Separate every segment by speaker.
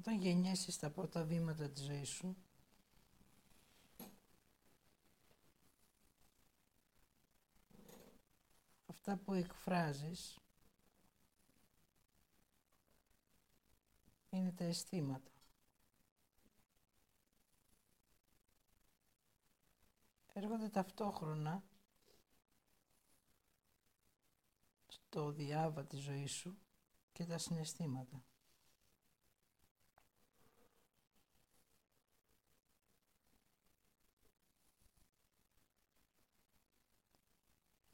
Speaker 1: Όταν γεννιέσαι στα πρώτα βήματα της ζωής σου, αυτά που εκφράζεις είναι τα αισθήματα. Έρχονται ταυτόχρονα στο διάβα της ζωής σου και τα συναισθήματα.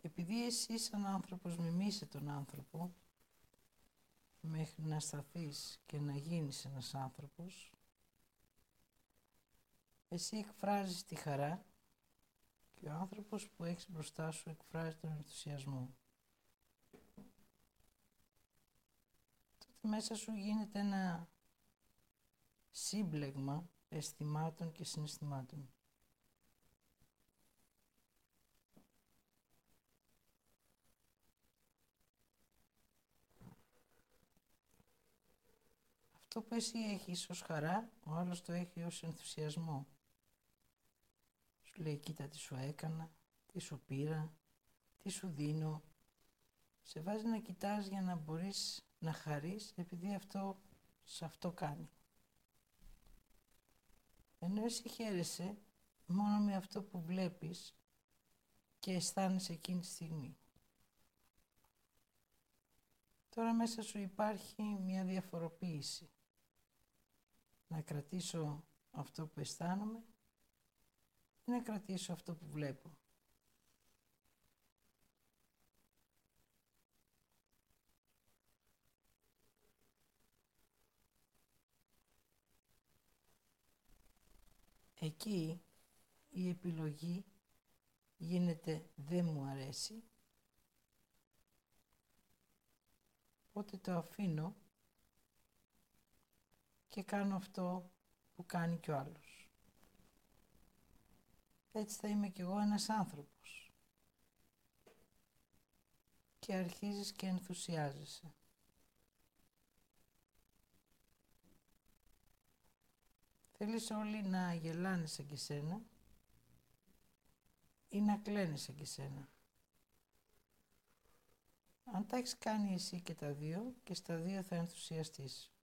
Speaker 1: Επειδή εσύ σαν άνθρωπος μιμείσαι τον άνθρωπο μέχρι να σταθείς και να γίνεις ένας άνθρωπος, εσύ εκφράζεις τη χαρά και ο άνθρωπος που έχεις μπροστά σου εκφράζει τον ενθουσιασμό. Τότε μέσα σου γίνεται ένα σύμπλεγμα αισθημάτων και συναισθημάτων. Αυτό που εσύ έχεις ως χαρά, ο άλλος το έχει ως ενθουσιασμό. Σου λέει κοίτα τι σου έκανα, τι σου πήρα, τι σου δίνω. Σε βάζει να κοιτάς για να μπορείς να χαρείς επειδή αυτό σε αυτό κάνει. Ενώ εσύ χαίρεσαι μόνο με αυτό που βλέπεις και αισθάνεσαι εκείνη τη στιγμή. Τώρα μέσα σου υπάρχει μια διαφοροποίηση. Να κρατήσω αυτό που αισθάνομαι ή να κρατήσω αυτό που βλέπω. Εκεί η επιλογή γίνεται δεν μου αρέσει, οπότε το αφήνω και κάνω αυτό που κάνει κι ο άλλος. Έτσι θα είμαι κι εγώ ένας άνθρωπος. Και αρχίζεις και ενθουσιάζεσαι. Θέλεις όλοι να γελάνε σαν και σένα ή να κλαίνεις σαν και σένα. Αν τα έχεις κάνει εσύ και τα δύο και στα δύο θα ενθουσιαστείς.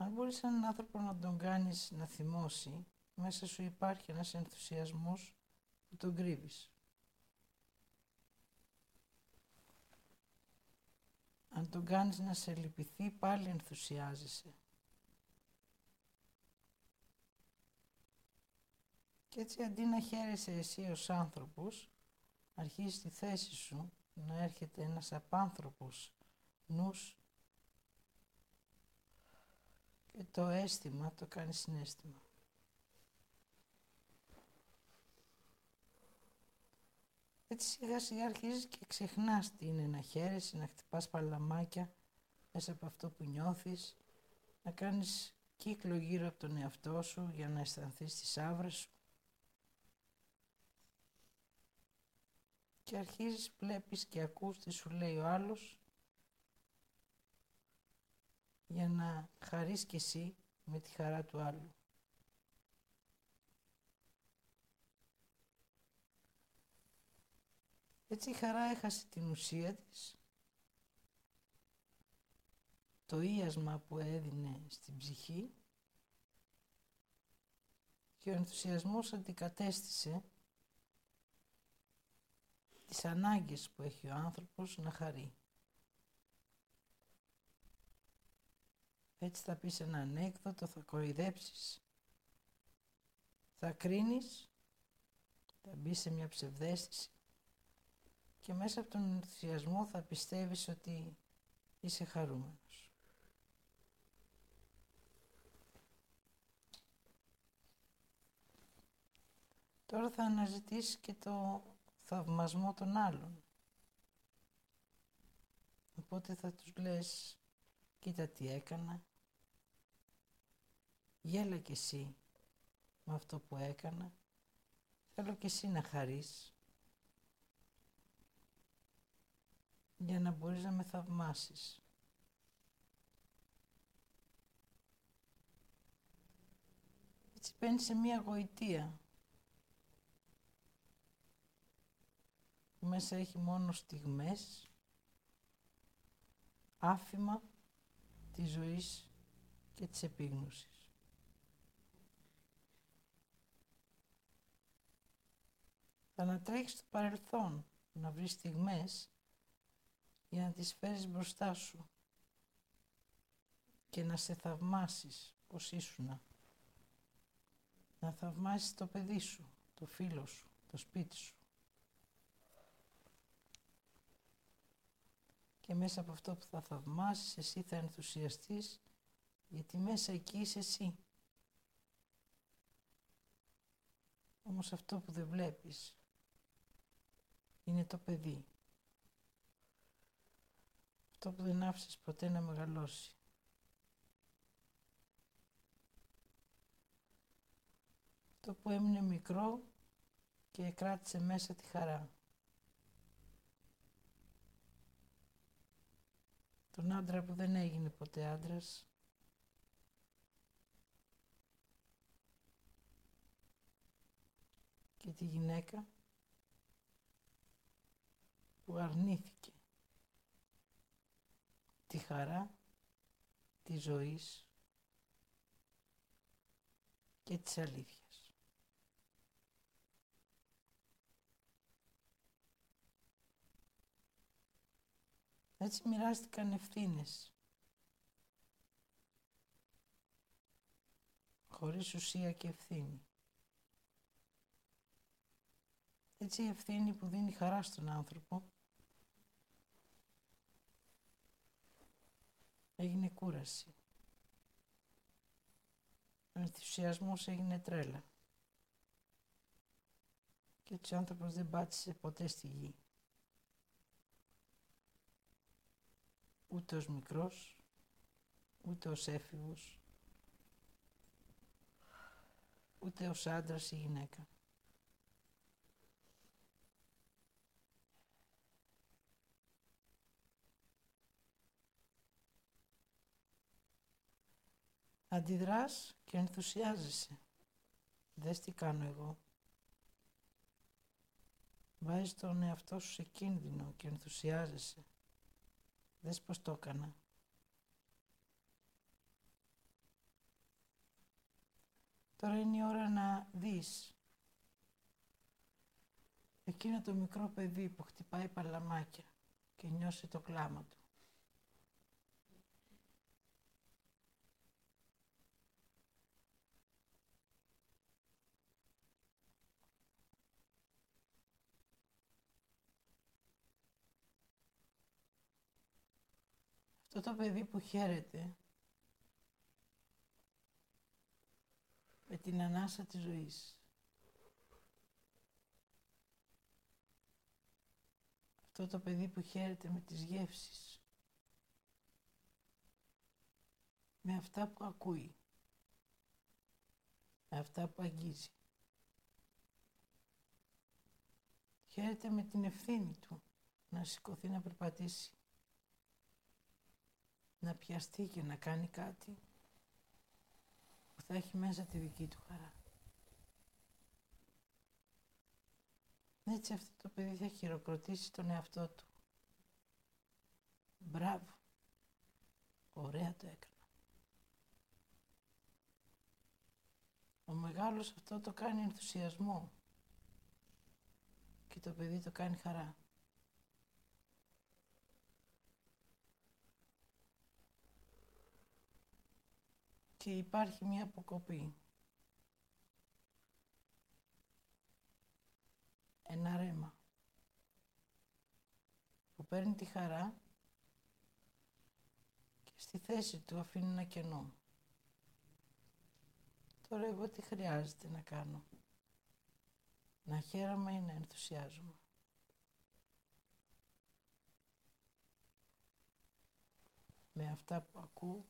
Speaker 1: Αν μπορείς έναν άνθρωπο να τον κάνεις να θυμώσει, μέσα σου υπάρχει ένας ενθουσιασμός που τον κρύβεις. Αν τον κάνεις να σε λυπηθεί, πάλι ενθουσιάζεσαι. Και έτσι αντί να χαίρεσαι εσύ ως άνθρωπος, αρχίζει στη θέση σου να έρχεται ένας απάνθρωπος νους και το αίσθημα το κάνει συνέστημα. Έτσι σιγά σιγά αρχίζεις και ξεχνάς τι είναι να χαίρεσαι, να χτυπάς παλαμάκια μέσα από αυτό που νιώθεις, να κάνεις κύκλο γύρω από τον εαυτό σου για να αισθανθείς τις άβρες σου. Και αρχίζεις, βλέπεις και ακούς τι σου λέει ο άλλος για να χαρείς κι εσύ με τη χαρά του άλλου. Έτσι η χαρά έχασε την ουσία της, το ίασμα που έδινε στην ψυχή και ο ενθουσιασμός αντικατέστησε τις ανάγκες που έχει ο άνθρωπος να χαρεί. Έτσι θα πεις ένα ανέκδοτο, θα κοροϊδέψεις, θα κρίνεις, θα μπεις σε μια ψευδέστηση και μέσα από τον ενθουσιασμό θα πιστεύεις ότι είσαι χαρούμενος. Τώρα θα αναζητήσεις και το θαυμασμό των άλλων. Οπότε θα τους λες, κοίτα τι έκανα, γέλα κι εσύ με αυτό που έκανα, θέλω κι εσύ να χαρείς. για να μπορείς να με θαυμάσεις. Έτσι παίρνει σε μία γοητεία που μέσα έχει μόνο στιγμές, άφημα της ζωής και της επίγνωσης. Θα ανατρέχεις στο παρελθόν να βρεις στιγμές για να τις φέρεις μπροστά σου και να σε θαυμάσεις πως ήσουνα. Να θαυμάσεις το παιδί σου, το φίλο σου, το σπίτι σου. Και μέσα από αυτό που θα θαυμάσεις εσύ θα ενθουσιαστείς γιατί μέσα εκεί είσαι εσύ. Όμως αυτό που δεν βλέπεις είναι το παιδί. Αυτό που δεν άφησες ποτέ να μεγαλώσει. Αυτό που έμεινε μικρό και κράτησε μέσα τη χαρά. Τον άντρα που δεν έγινε ποτέ άντρας. Και τη γυναίκα που αρνήθηκε τη χαρά τη ζωής και της αλήθειας. Έτσι μοιράστηκαν ευθύνες. Χωρίς ουσία και ευθύνη. Έτσι η ευθύνη που δίνει χαρά στον άνθρωπο έγινε κούραση. Ο ενθουσιασμός έγινε τρέλα. Και έτσι ο άνθρωπος δεν πάτησε ποτέ στη γη. Ούτε ως μικρός, ούτε ως έφηβος, ούτε ως άντρας ή γυναίκα. Αντιδράς και ενθουσιάζεσαι. Δες τι κάνω εγώ. Βάζεις τον εαυτό σου σε κίνδυνο και ενθουσιάζεσαι. Δες πώς το έκανα. Τώρα είναι η ώρα να δεις εκείνο το μικρό παιδί που χτυπάει παλαμάκια και νιώσει το κλάμα του. Αυτό το παιδί που χαίρεται με την ανάσα της ζωής. Αυτό το παιδί που χαίρεται με τις γεύσεις. Με αυτά που ακούει. Με αυτά που αγγίζει. Χαίρεται με την ευθύνη του να σηκωθεί να περπατήσει να πιαστεί και να κάνει κάτι που θα έχει μέσα τη δική του χαρά. Έτσι αυτό το παιδί θα χειροκροτήσει τον εαυτό του. Μπράβο. Ωραία το έκανα. Ο μεγάλος αυτό το κάνει ενθουσιασμό και το παιδί το κάνει χαρά. Και υπάρχει μια αποκοπή. Ένα ρέμα που παίρνει τη χαρά και στη θέση του αφήνει ένα κενό. Τώρα εγώ τι χρειάζεται να κάνω; Να χαίρομαι ή να ενθουσιάζομαι; Με αυτά που ακούω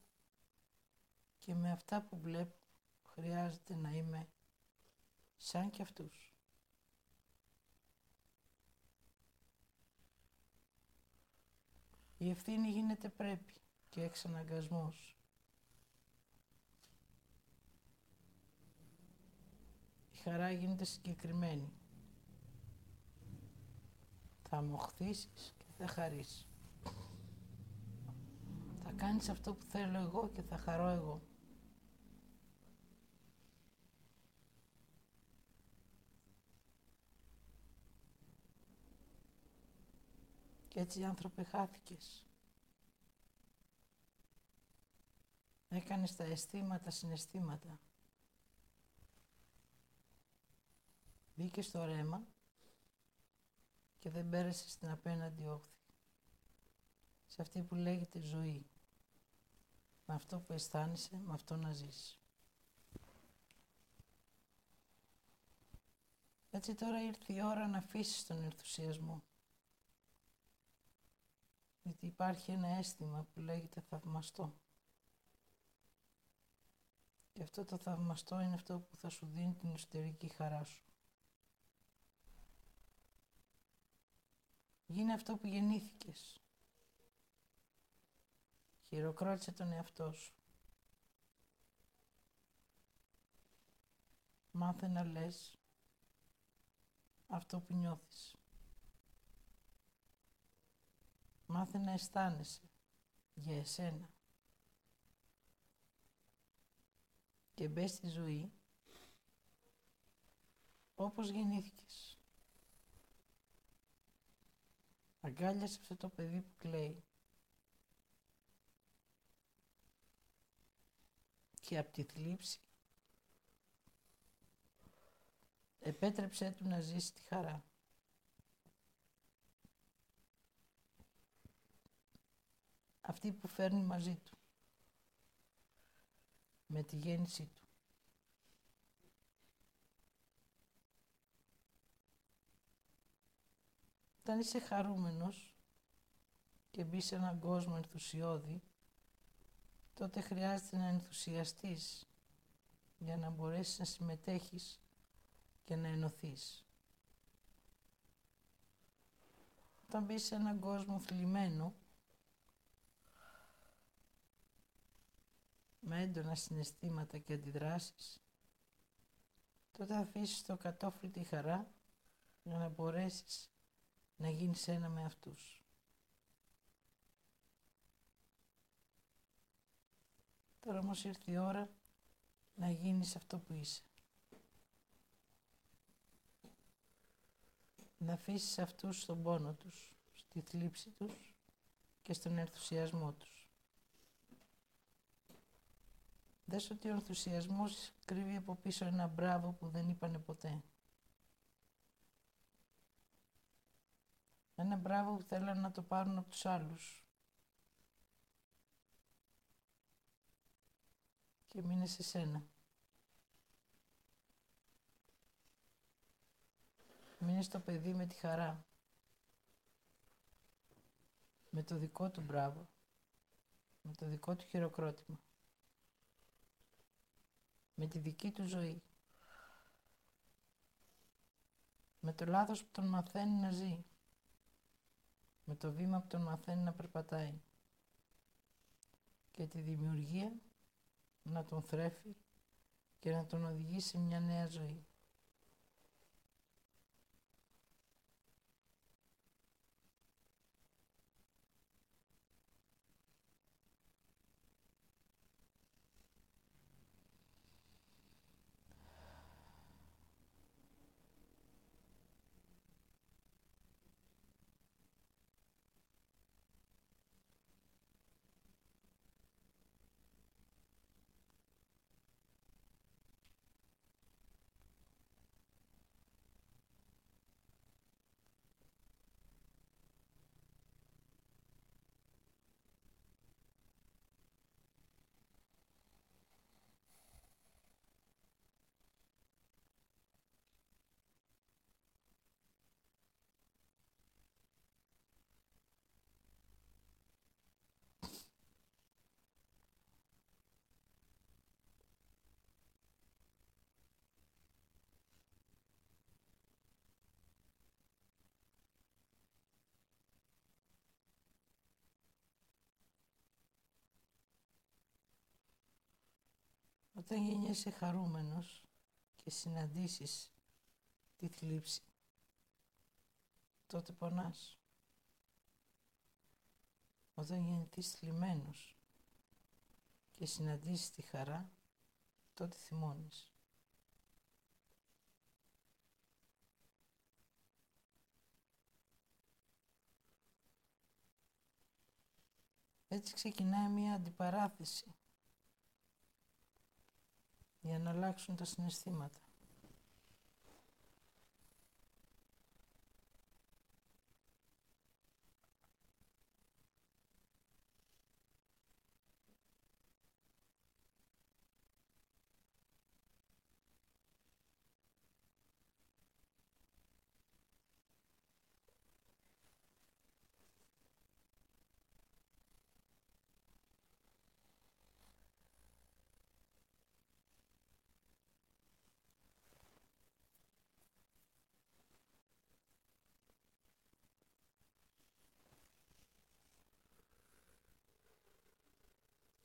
Speaker 1: και με αυτά που βλέπω χρειάζεται να είμαι σαν κι αυτούς. Η ευθύνη γίνεται πρέπει και εξαναγκασμός. Η χαρά γίνεται συγκεκριμένη. Θα μοχθήσεις και θα χαρείς. Θα κάνεις αυτό που θέλω εγώ και θα χαρώ εγώ. Και έτσι άνθρωπε χάθηκες. Έκανες τα αισθήματα συναισθήματα. Μπήκες στο ρέμα και δεν πέρασες στην απέναντι όχθη. Σε αυτή που λέγεται ζωή. Με αυτό που αισθάνεσαι, με αυτό να ζεις. Έτσι τώρα ήρθε η ώρα να αφήσεις τον ενθουσιασμό. Γιατί υπάρχει ένα αίσθημα που λέγεται θαυμαστό. Και αυτό το θαυμαστό είναι αυτό που θα σου δίνει την εσωτερική χαρά σου. Γίνε αυτό που γεννήθηκες. Χειροκρότησε τον εαυτό σου. Μάθε να λες αυτό που νιώθεις. Μάθε να αισθάνεσαι για εσένα. Και μπες στη ζωή όπως γεννήθηκες. Αγκάλιασες αυτό το παιδί που κλαίει. Και από τη θλίψη επέτρεψέ του να ζήσει τη χαρά. Αυτή που φέρνει μαζί του, με τη γέννησή του. Όταν είσαι χαρούμενος και μπει σε έναν κόσμο ενθουσιώδη, τότε χρειάζεται να ενθουσιαστείς για να μπορέσεις να συμμετέχεις και να ενωθείς. Όταν μπεις σε έναν κόσμο θλιμμένο, με έντονα συναισθήματα και αντιδράσεις, τότε θα αφήσεις το κατόφλι τη χαρά για να μπορέσεις να γίνεις ένα με αυτούς. Τώρα όμως ήρθε η ώρα να γίνεις αυτό που είσαι. Να αφήσεις αυτούς στον πόνο τους, στη θλίψη τους και στον ενθουσιασμό τους. Δες ότι ο ενθουσιασμός κρύβει από πίσω ένα μπράβο που δεν είπανε ποτέ. Ένα μπράβο που θέλουν να το πάρουν από τους άλλους. Και μείνε σε σένα. Μείνε στο παιδί με τη χαρά. Με το δικό του μπράβο. Με το δικό του χειροκρότημα με τη δική του ζωή. Με το λάθος που τον μαθαίνει να ζει. Με το βήμα που τον μαθαίνει να περπατάει. Και τη δημιουργία να τον θρέφει και να τον οδηγεί σε μια νέα ζωή. Όταν γεννιέσαι χαρούμενος και συναντήσεις τη θλίψη, τότε πονάς. Όταν γεννηθείς θλιμμένος και συναντήσεις τη χαρά, τότε θυμώνεις. Έτσι ξεκινάει μια αντιπαράθεση για να αλλάξουν τα συναισθήματα.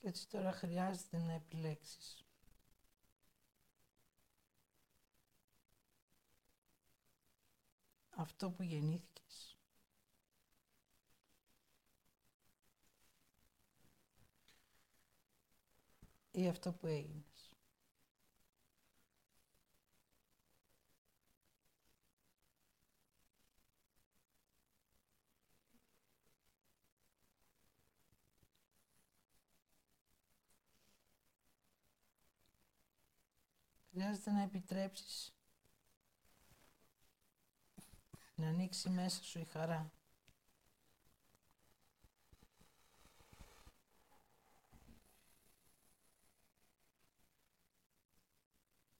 Speaker 1: Έτσι τώρα χρειάζεται να επιλέξεις. Αυτό που γεννήθηκες. Ή αυτό που έγινες. Χρειάζεται να επιτρέψεις να ανοίξει μέσα σου η χαρά.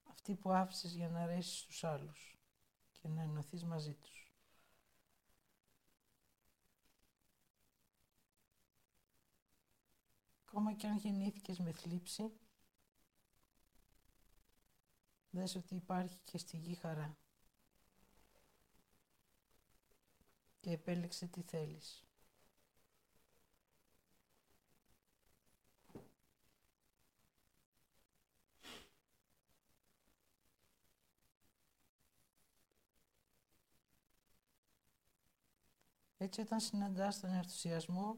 Speaker 1: Αυτή που άφησες για να αρέσεις στους άλλους και να ενωθείς μαζί τους. Ακόμα και αν γεννήθηκες με θλίψη, Δες ότι υπάρχει και στη γη χαρά. Και επέλεξε τι θέλεις. Έτσι όταν συναντάς τον ενθουσιασμό,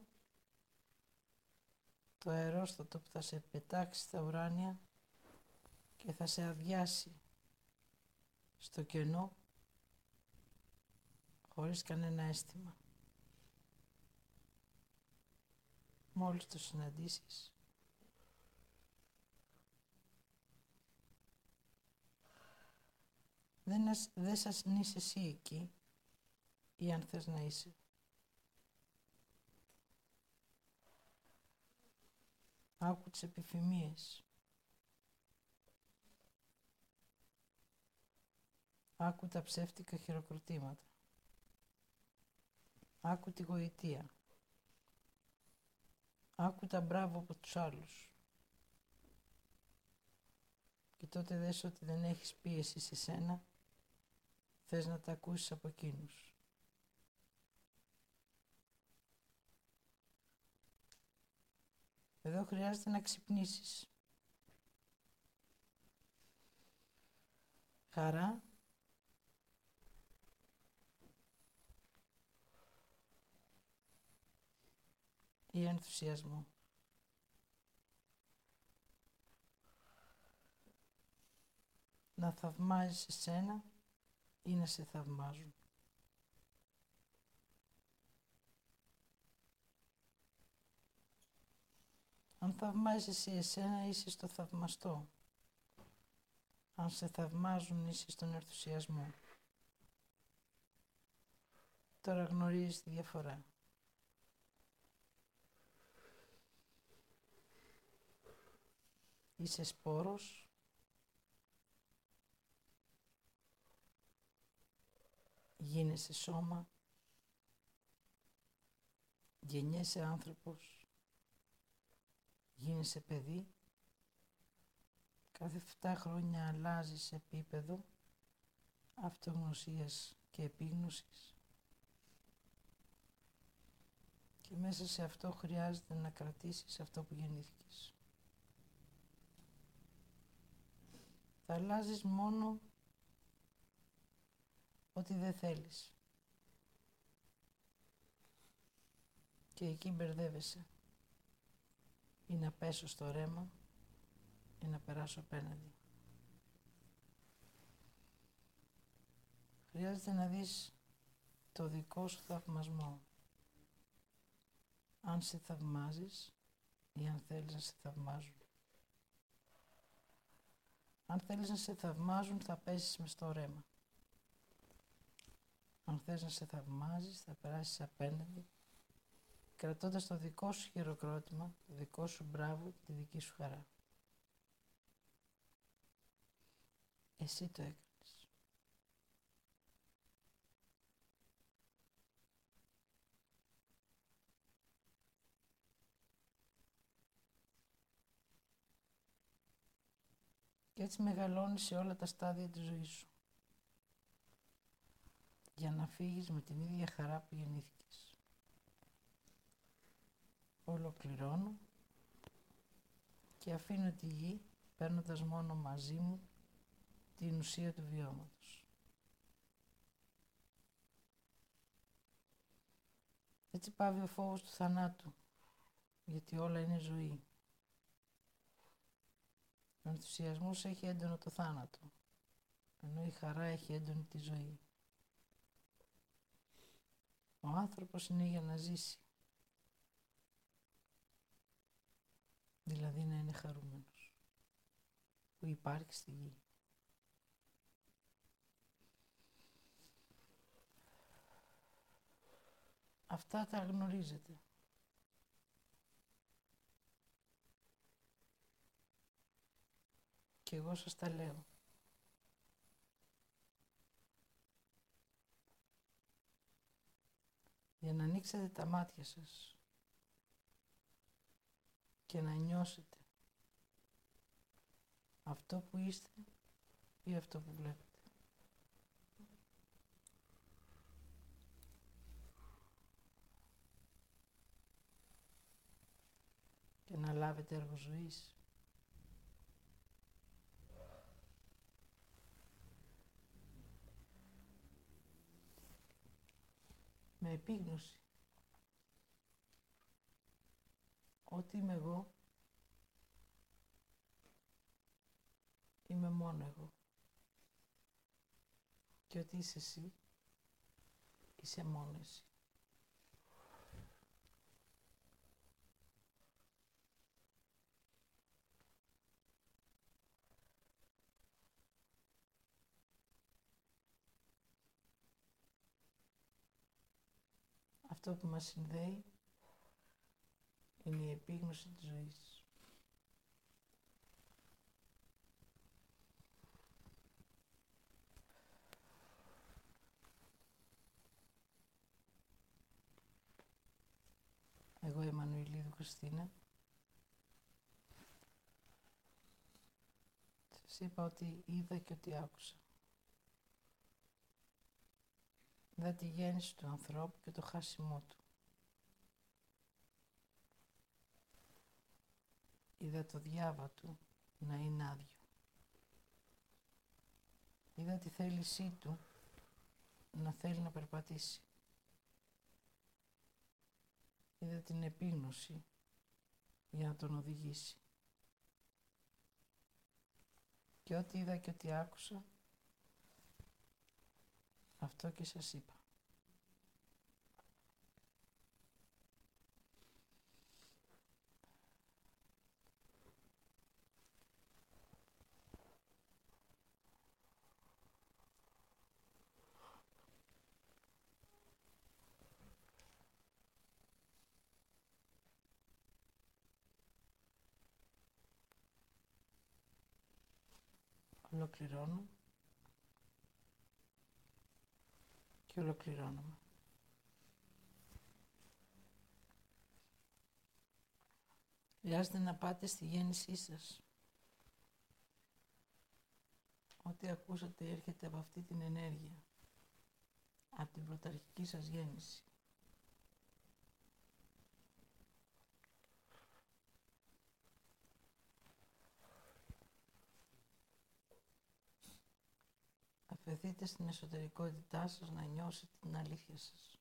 Speaker 1: το αερόστατο που θα σε πετάξει στα ουράνια, και θα σε αδειάσει στο κενό χωρίς κανένα αίσθημα. Μόλις το συναντήσεις δεν, δεν σας είσαι εσύ εκεί ή αν θες να είσαι. Άκου τις επιθυμίες. Άκου τα ψεύτικα χειροκροτήματα. Άκου τη γοητεία. Άκου τα μπράβο από τους άλλους. Και τότε δες ότι δεν έχεις πίεση σε σένα, θες να τα ακούσεις από εκείνους. Εδώ χρειάζεται να ξυπνήσεις. Χαρά ή ενθουσιασμό. Να θαυμάζεις εσένα ή να σε θαυμάζουν. Αν θαυμάζεις εσύ εσένα είσαι στο θαυμαστό. Αν σε θαυμάζουν είσαι στον ενθουσιασμό. Τώρα γνωρίζεις τη διαφορά. Είσαι σπόρος. Γίνεσαι σώμα. Γεννιέσαι άνθρωπος. Γίνεσαι παιδί. Κάθε 7 χρόνια αλλάζεις επίπεδο αυτογνωσίας και επίγνωσης. Και μέσα σε αυτό χρειάζεται να κρατήσεις αυτό που γεννήθηκες. Θα αλλάζεις μόνο ό,τι δεν θέλεις. Και εκεί μπερδεύεσαι. Ή να πέσω στο ρέμα ή να περάσω απέναντι. Χρειάζεται να δεις το δικό σου θαυμασμό. Αν σε θαυμάζεις ή αν θέλεις να σε θαυμάζουν. Αν θέλεις να σε θαυμάζουν θα πέσεις μες στο ρέμα. Αν θες να σε θαυμάζεις θα περάσεις απέναντι κρατώντας το δικό σου χειροκρότημα, το δικό σου μπράβο, τη δική σου χαρά. Εσύ το έκανες. Και έτσι μεγαλώνεις σε όλα τα στάδια της ζωής σου. Για να φύγεις με την ίδια χαρά που γεννήθηκες. Ολοκληρώνω και αφήνω τη γη παίρνοντας μόνο μαζί μου την ουσία του βιώματος. Έτσι πάβει ο φόβος του θανάτου, γιατί όλα είναι ζωή. Ο ενθουσιασμός έχει έντονο το θάνατο, ενώ η χαρά έχει έντονη τη ζωή. Ο άνθρωπος είναι για να ζήσει, δηλαδή να είναι χαρούμενος, που υπάρχει στη γη. Αυτά τα γνωρίζετε. Και εγώ σας τα λέω. Για να ανοίξετε τα μάτια σας και να νιώσετε αυτό που είστε ή αυτό που βλέπετε. και να λάβετε έργο ζωής. Με επίγνωση. Ότι είμαι εγώ, είμαι μόνο εγώ. Και ότι είσαι εσύ, είσαι μόνο εσύ. Αυτό που μας συνδέει είναι η επίγνωση της ζωής. Εγώ Εμμανουηλίδου Χριστίνα. Σας είπα ότι είδα και ότι άκουσα. Είδα τη γέννηση του ανθρώπου και το χάσιμό του. Είδα το διάβα του να είναι άδειο. Είδα τη θέλησή του να θέλει να περπατήσει. Είδα την επίγνωση για να τον οδηγήσει. Και ό,τι είδα και ό,τι άκουσα αυτό και σας είπα. Ολοκληρώνω. Και ολοκληρώνουμε. Χρειάζεται να πάτε στη γέννησή σας. Ό,τι ακούσατε έρχεται από αυτή την ενέργεια, από την πρωταρχική σας γέννηση. Αφαιθείτε στην εσωτερικότητά σας να νιώσετε την αλήθεια σας.